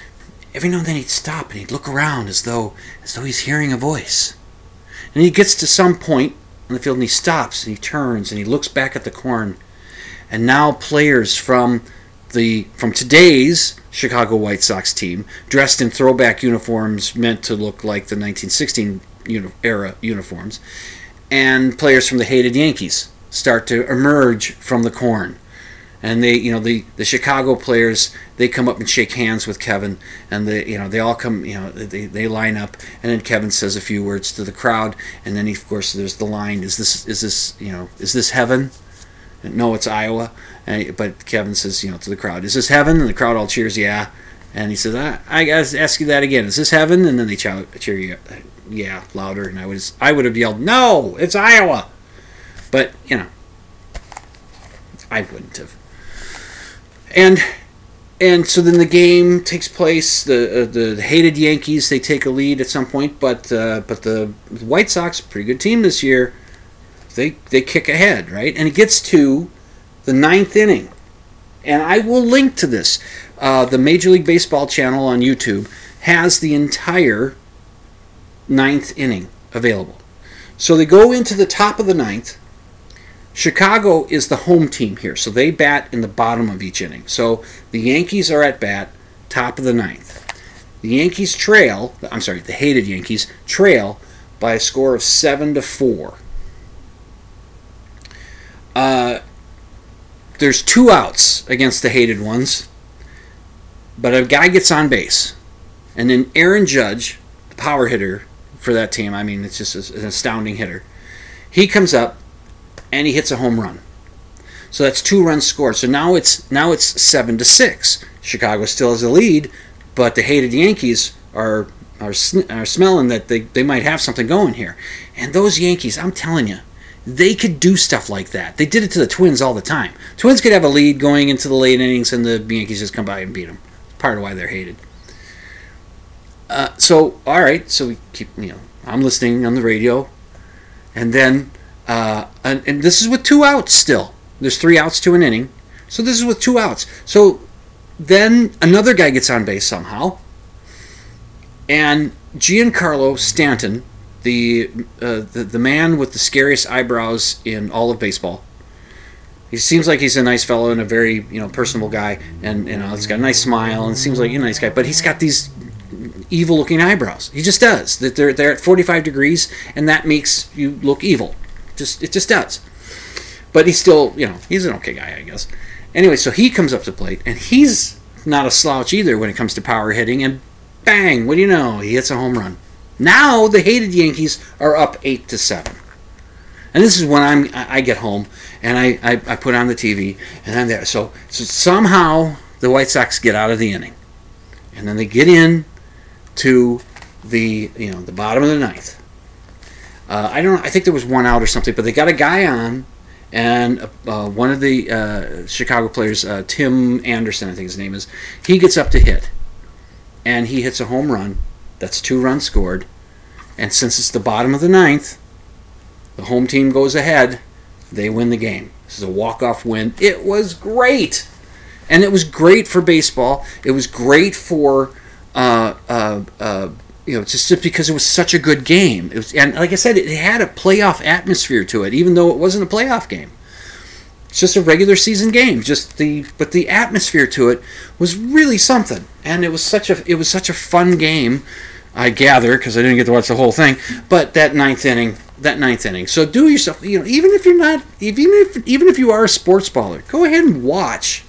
every now and then he'd stop and he'd look around as though as though he's hearing a voice, and he gets to some point in the field and he stops and he turns and he looks back at the corn, and now players from the from today's Chicago White Sox team, dressed in throwback uniforms meant to look like the 1916 uni- era uniforms, and players from the hated Yankees start to emerge from the corn. And they, you know, the, the Chicago players, they come up and shake hands with Kevin, and they, you know, they all come, you know, they, they line up, and then Kevin says a few words to the crowd, and then he, of course there's the line, is this, is this, you know, is this heaven? no, it's Iowa. And, but Kevin says, you know, to the crowd, is this heaven? And the crowd all cheers, yeah. And he says, I, I ask you that again. Is this heaven? And then they chow, cheer you, yeah, louder. And I was, I would have yelled, no, it's Iowa. But you know, I wouldn't have. And and so then the game takes place. The uh, the hated Yankees they take a lead at some point, but uh, but the White Sox, pretty good team this year, they they kick ahead, right? And it gets to the ninth inning, and I will link to this. Uh, the Major League Baseball channel on YouTube has the entire ninth inning available. So they go into the top of the ninth. Chicago is the home team here, so they bat in the bottom of each inning. So the Yankees are at bat, top of the ninth. The Yankees trail, I'm sorry, the hated Yankees trail by a score of 7 to 4. Uh, there's two outs against the hated ones, but a guy gets on base. And then Aaron Judge, the power hitter for that team, I mean, it's just an astounding hitter. He comes up and he hits a home run. So that's two runs scored. So now it's now it's seven to six. Chicago still has a lead, but the hated Yankees are are, are smelling that they, they might have something going here. And those Yankees, I'm telling you, they could do stuff like that. They did it to the Twins all the time. Twins could have a lead going into the late innings, and the Yankees just come by and beat them. Part of why they're hated. Uh, so all right, so we keep you know I'm listening on the radio, and then uh, and, and this is with two outs still. There's three outs to an inning, so this is with two outs. So then another guy gets on base somehow, and Giancarlo Stanton, the, uh, the the man with the scariest eyebrows in all of baseball. He seems like he's a nice fellow and a very you know personable guy, and you know he's got a nice smile and seems like a nice guy. But he's got these evil looking eyebrows. He just does. That they're they're at 45 degrees, and that makes you look evil. Just it just does. But he's still you know he's an okay guy I guess. Anyway, so he comes up to plate, and he's not a slouch either when it comes to power hitting. And bang! What do you know? He hits a home run. Now the hated Yankees are up eight to seven. And this is when I'm I get home and I, I, I put on the TV and I'm there. So, so somehow the White Sox get out of the inning. And then they get in to the you know the bottom of the ninth. Uh, I don't. I think there was one out or something, but they got a guy on, and uh, one of the uh, Chicago players, uh, Tim Anderson, I think his name is, he gets up to hit, and he hits a home run. That's two runs scored, and since it's the bottom of the ninth, the home team goes ahead. They win the game. This is a walk-off win. It was great, and it was great for baseball. It was great for uh, uh, uh, you know, just, because it was such a good game. It was, and like I said, it had a playoff atmosphere to it, even though it wasn't a playoff game. It's just a regular season game. Just the but the atmosphere to it was really something, and it was such a it was such a fun game. I gather because I didn't get to watch the whole thing, but that ninth inning, that ninth inning. So do yourself, you know, even if you're not, even if even if you are a sports baller, go ahead and watch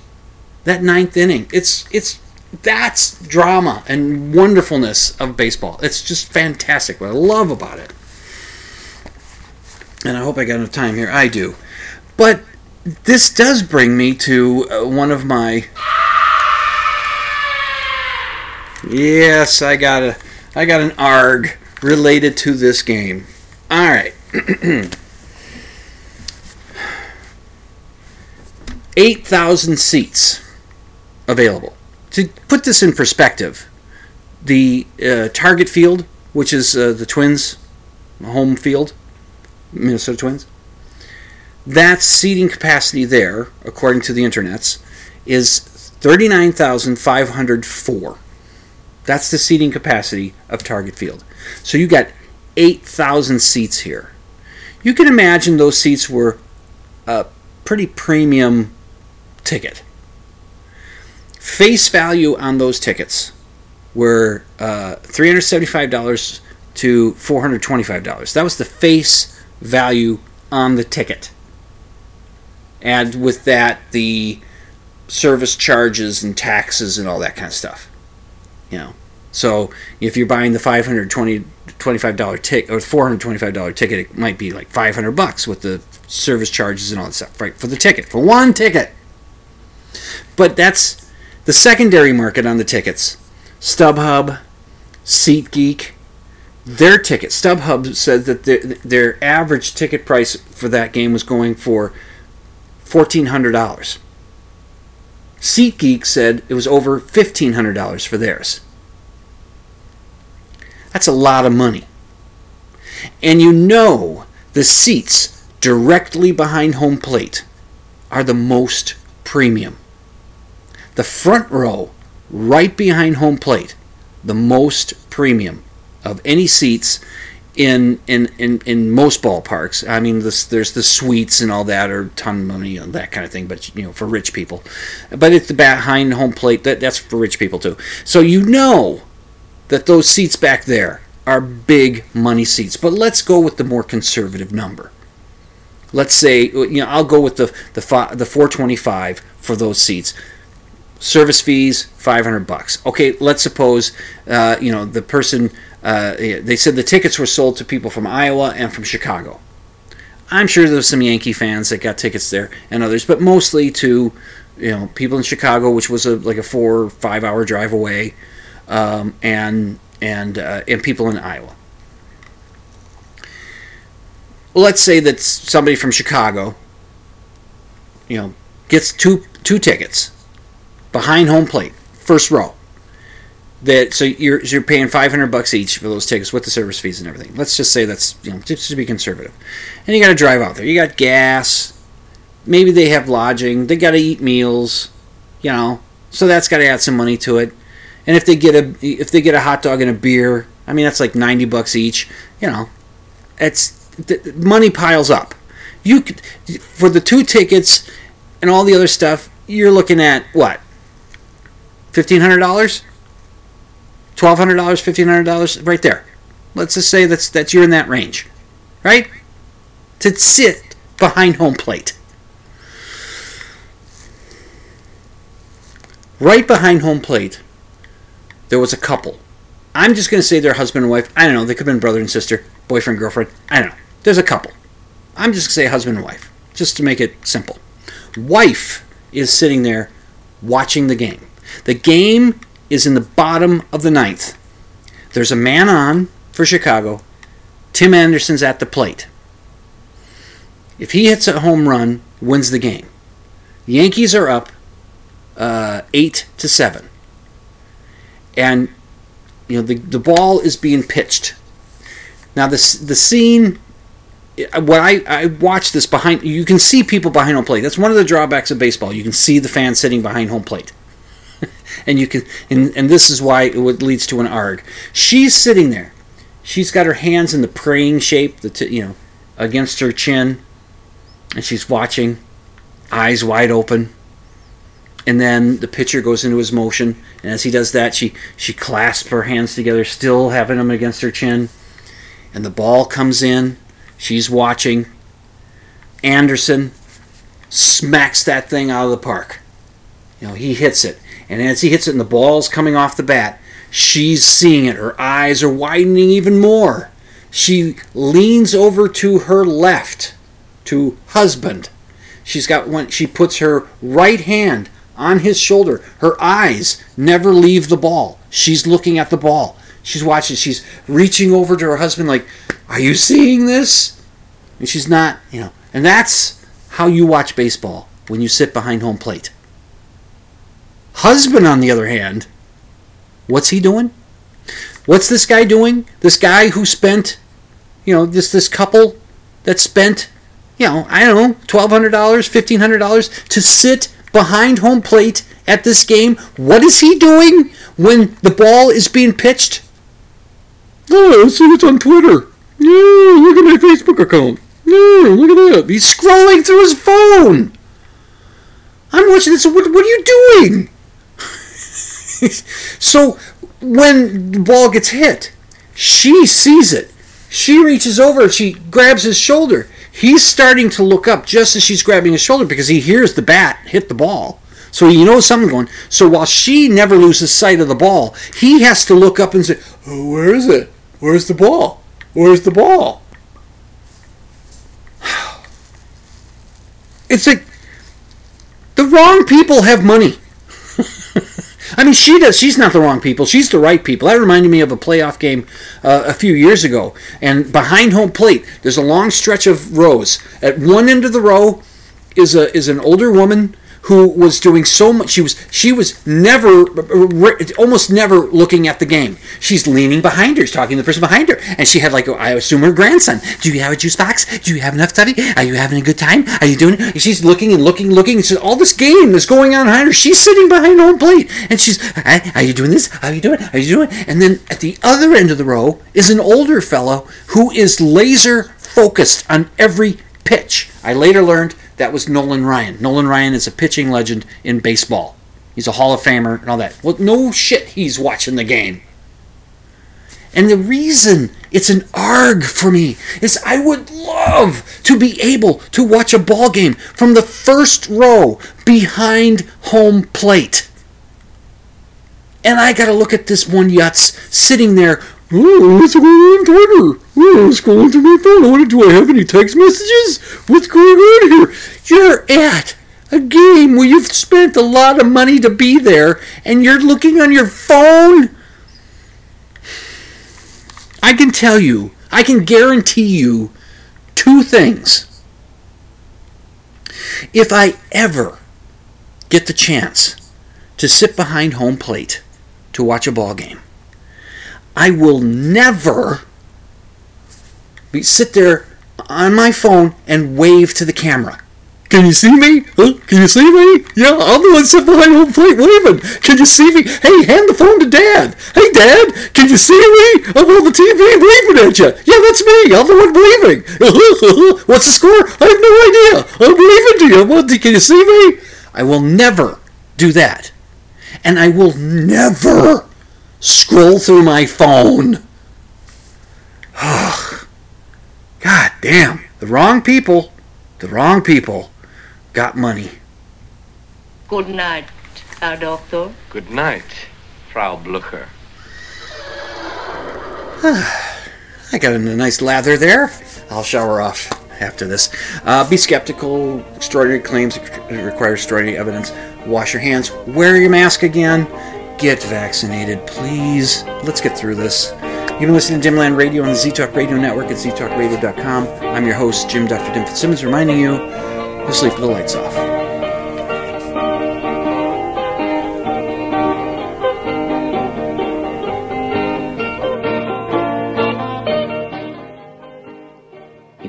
that ninth inning. It's it's that's drama and wonderfulness of baseball. It's just fantastic. What I love about it. And I hope I got enough time here. I do. But this does bring me to uh, one of my. Yes, I got a, I got an arg related to this game. All right. Eight thousand seats available. To put this in perspective, the uh, Target Field, which is uh, the Twins' home field, Minnesota Twins, that seating capacity there, according to the internets, is 39,504. That's the seating capacity of Target Field. So you got 8,000 seats here. You can imagine those seats were a pretty premium ticket. Face value on those tickets were uh, $375 to $425. That was the face value on the ticket. And with that, the service charges and taxes and all that kind of stuff. You know, so if you're buying the 520 $25 ticket or $425 ticket, it might be like 500 bucks with the service charges and all that stuff, right? For the ticket, for one ticket. But that's the secondary market on the tickets. StubHub, SeatGeek, their ticket. StubHub said that their, their average ticket price for that game was going for $1,400. SeatGeek said it was over $1,500 for theirs. That's a lot of money. And you know the seats directly behind home plate are the most premium. The front row, right behind home plate, the most premium of any seats in in, in, in most ballparks. I mean, this, there's the suites and all that, or ton of money and that kind of thing. But you know, for rich people, but it's the behind home plate that that's for rich people too. So you know that those seats back there are big money seats. But let's go with the more conservative number. Let's say you know I'll go with the the the 425 for those seats. Service fees 500 bucks. Okay, let's suppose uh, you know the person uh, they said the tickets were sold to people from Iowa and from Chicago. I'm sure there's some Yankee fans that got tickets there and others, but mostly to you know people in Chicago, which was a, like a four or five hour drive away, um, and and uh, and people in Iowa. Let's say that somebody from Chicago, you know, gets two two tickets behind home plate, first row. That so you're you're paying five hundred bucks each for those tickets with the service fees and everything. Let's just say that's you know just to be conservative, and you got to drive out there. You got gas, maybe they have lodging. They got to eat meals, you know. So that's got to add some money to it. And if they get a if they get a hot dog and a beer, I mean that's like ninety bucks each. You know, it's the money piles up. You could, for the two tickets and all the other stuff, you're looking at what fifteen hundred dollars, twelve hundred dollars, fifteen hundred dollars, right there. Let's just say that's that you're in that range, right? To sit behind home plate. Right behind home plate there was a couple. I'm just going to say they're husband and wife. I don't know. They could have been brother and sister, boyfriend, girlfriend. I don't know. There's a couple. I'm just going to say husband and wife, just to make it simple. Wife is sitting there watching the game. The game is in the bottom of the ninth. There's a man on for Chicago. Tim Anderson's at the plate. If he hits a home run, wins the game. The Yankees are up uh, eight to seven and you know the the ball is being pitched. Now the the scene. What I, I watched this behind, you can see people behind home plate. That's one of the drawbacks of baseball. You can see the fans sitting behind home plate, and you can, and, and this is why it leads to an arg. She's sitting there, she's got her hands in the praying shape, the t- you know, against her chin, and she's watching, eyes wide open. And then the pitcher goes into his motion and as he does that she she clasps her hands together still having them against her chin. And the ball comes in. She's watching. Anderson smacks that thing out of the park. You know he hits it and as he hits it and the ball's coming off the bat she's seeing it her eyes are widening even more she leans over to her left to husband she's got one she puts her right hand on his shoulder. Her eyes never leave the ball. She's looking at the ball. She's watching. She's reaching over to her husband, like, Are you seeing this? And she's not, you know. And that's how you watch baseball when you sit behind home plate. Husband, on the other hand, what's he doing? What's this guy doing? This guy who spent, you know, this this couple that spent, you know, I don't know, twelve hundred dollars, fifteen hundred dollars to sit behind home plate at this game. What is he doing when the ball is being pitched? Oh, I see it's on Twitter. Yeah, look at my Facebook account. Yeah, look at that. He's scrolling through his phone. I'm watching this. What, what are you doing? So when the ball gets hit, she sees it. She reaches over, she grabs his shoulder. He's starting to look up just as she's grabbing his shoulder because he hears the bat hit the ball. So he knows something going. So while she never loses sight of the ball, he has to look up and say, oh, "Where is it? Where's the ball? Where's the ball?" It's like the wrong people have money. I mean, she does. She's not the wrong people. She's the right people. That reminded me of a playoff game uh, a few years ago. And behind home plate, there's a long stretch of rows. At one end of the row is a is an older woman who was doing so much. She was she was never, almost never looking at the game. She's leaning behind her, she's talking to the person behind her, and she had like I assume her grandson. Do you have a juice box? Do you have enough study? Are you having a good time? Are you doing? It? She's looking and looking, looking. It's all this game that's going on behind her. She's sitting behind home plate, and she's, are you doing this? How are you doing? Are you doing? And then at the other end of the row is an older fellow who is laser focused on every pitch. I later learned that was Nolan Ryan. Nolan Ryan is a pitching legend in baseball. He's a Hall of Famer and all that. Well, no shit, he's watching the game. And the reason it's an arg for me is I would love to be able to watch a ball game from the first row behind home plate. And I got to look at this one Yutz sitting there Oh, what's going on Twitter? Oh, scrolling through my phone. What, do I have any text messages? What's going on here? You're at a game where you've spent a lot of money to be there, and you're looking on your phone? I can tell you, I can guarantee you two things. If I ever get the chance to sit behind home plate to watch a ball game, I will never be, sit there on my phone and wave to the camera. Can you see me? Huh? Can you see me? Yeah, I'm the one sitting behind home plate waving. Can you see me? Hey, hand the phone to Dad. Hey, Dad, can you see me? I'm on the TV waving at you. Yeah, that's me. I'm the one waving. What's the score? I have no idea. I'm waving to you. What, can you see me? I will never do that. And I will never scroll through my phone. God damn. The wrong people, the wrong people got money. Good night, Herr Doctor. Good night, Frau Blucher. I got a nice lather there. I'll shower off after this. Uh, be skeptical. Extraordinary claims require extraordinary evidence. Wash your hands. Wear your mask again. Get vaccinated, please. Let's get through this. You've been listening to Dimland Radio on the ZTalk Radio Network at ztalkradio.com. I'm your host, Jim Dr. Dim Fitzsimmons, reminding you to sleep with the lights off.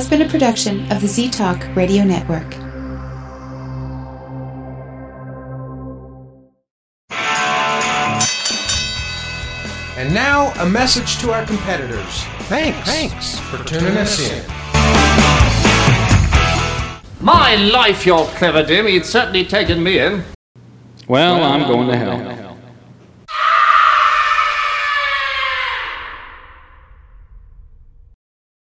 Has been a production of the Z Talk Radio Network. And now, a message to our competitors. Thanks. Thanks for tuning us in. My life, you're clever, Dim. You'd certainly taken me in. Well, I'm going to hell.